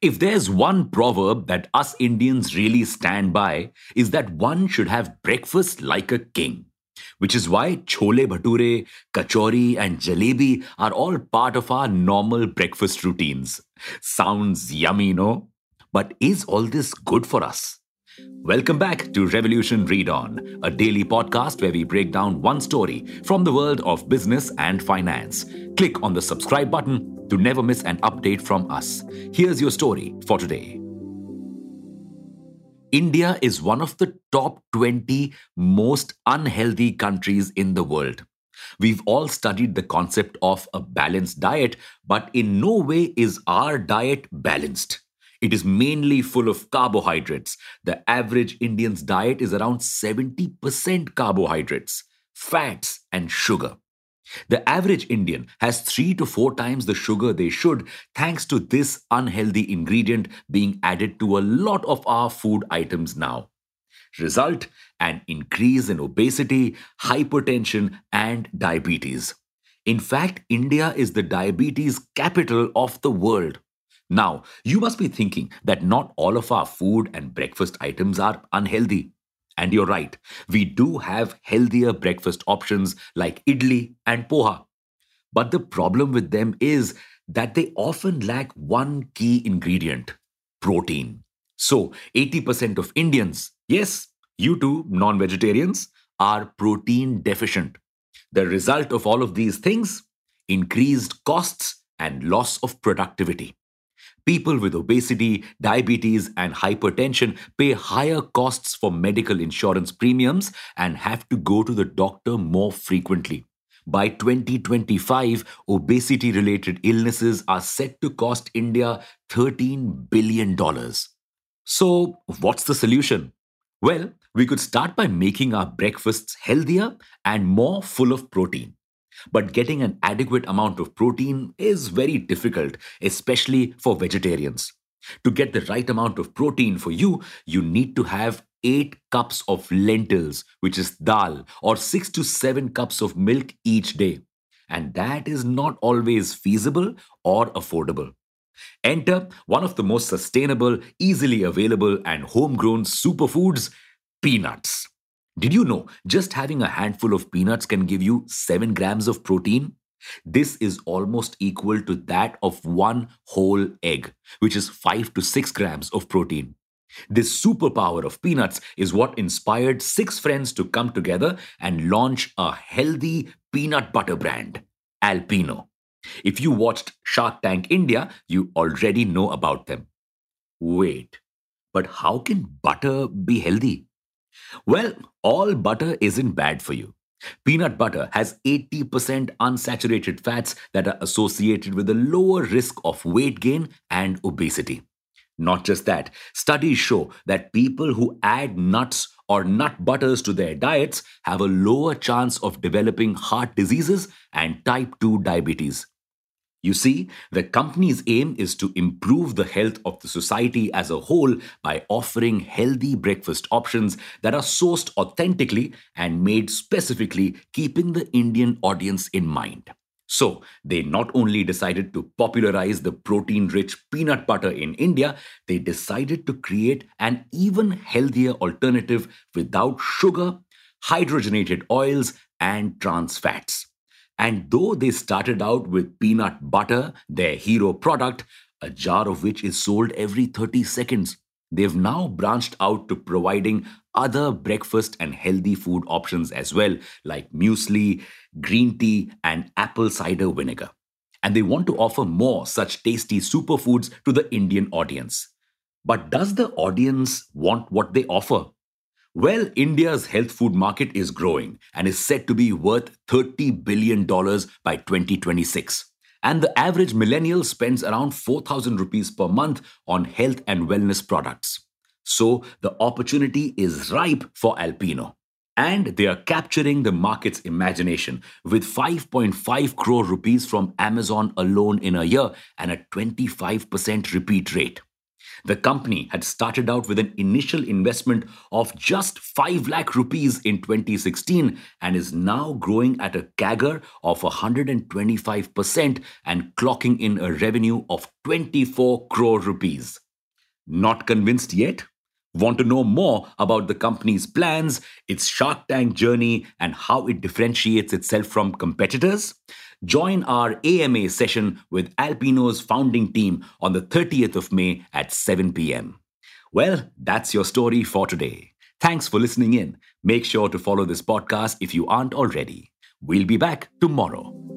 If there's one proverb that us Indians really stand by, is that one should have breakfast like a king. Which is why chole bhature, kachori, and jalebi are all part of our normal breakfast routines. Sounds yummy, no? But is all this good for us? Welcome back to Revolution Read On, a daily podcast where we break down one story from the world of business and finance. Click on the subscribe button to never miss an update from us. Here's your story for today. India is one of the top 20 most unhealthy countries in the world. We've all studied the concept of a balanced diet, but in no way is our diet balanced. It is mainly full of carbohydrates. The average Indian's diet is around 70% carbohydrates, fats, and sugar. The average Indian has three to four times the sugar they should, thanks to this unhealthy ingredient being added to a lot of our food items now. Result an increase in obesity, hypertension, and diabetes. In fact, India is the diabetes capital of the world. Now, you must be thinking that not all of our food and breakfast items are unhealthy. And you're right, we do have healthier breakfast options like idli and poha. But the problem with them is that they often lack one key ingredient protein. So, 80% of Indians, yes, you too, non vegetarians, are protein deficient. The result of all of these things increased costs and loss of productivity. People with obesity, diabetes, and hypertension pay higher costs for medical insurance premiums and have to go to the doctor more frequently. By 2025, obesity related illnesses are set to cost India $13 billion. So, what's the solution? Well, we could start by making our breakfasts healthier and more full of protein. But getting an adequate amount of protein is very difficult, especially for vegetarians. To get the right amount of protein for you, you need to have 8 cups of lentils, which is dal, or 6 to 7 cups of milk each day. And that is not always feasible or affordable. Enter one of the most sustainable, easily available, and homegrown superfoods peanuts. Did you know just having a handful of peanuts can give you 7 grams of protein? This is almost equal to that of one whole egg, which is 5 to 6 grams of protein. This superpower of peanuts is what inspired six friends to come together and launch a healthy peanut butter brand, Alpino. If you watched Shark Tank India, you already know about them. Wait, but how can butter be healthy? Well, all butter isn't bad for you. Peanut butter has 80% unsaturated fats that are associated with a lower risk of weight gain and obesity. Not just that, studies show that people who add nuts or nut butters to their diets have a lower chance of developing heart diseases and type 2 diabetes. You see, the company's aim is to improve the health of the society as a whole by offering healthy breakfast options that are sourced authentically and made specifically keeping the Indian audience in mind. So, they not only decided to popularize the protein rich peanut butter in India, they decided to create an even healthier alternative without sugar, hydrogenated oils, and trans fats. And though they started out with peanut butter, their hero product, a jar of which is sold every 30 seconds, they've now branched out to providing other breakfast and healthy food options as well, like muesli, green tea, and apple cider vinegar. And they want to offer more such tasty superfoods to the Indian audience. But does the audience want what they offer? Well, India's health food market is growing and is set to be worth $30 billion by 2026. And the average millennial spends around 4,000 rupees per month on health and wellness products. So the opportunity is ripe for Alpino. And they are capturing the market's imagination with 5.5 crore rupees from Amazon alone in a year and a 25% repeat rate. The company had started out with an initial investment of just 5 lakh rupees in 2016 and is now growing at a CAGR of 125% and clocking in a revenue of 24 crore rupees. Not convinced yet? Want to know more about the company's plans, its Shark Tank journey, and how it differentiates itself from competitors? Join our AMA session with Alpino's founding team on the 30th of May at 7 p.m. Well, that's your story for today. Thanks for listening in. Make sure to follow this podcast if you aren't already. We'll be back tomorrow.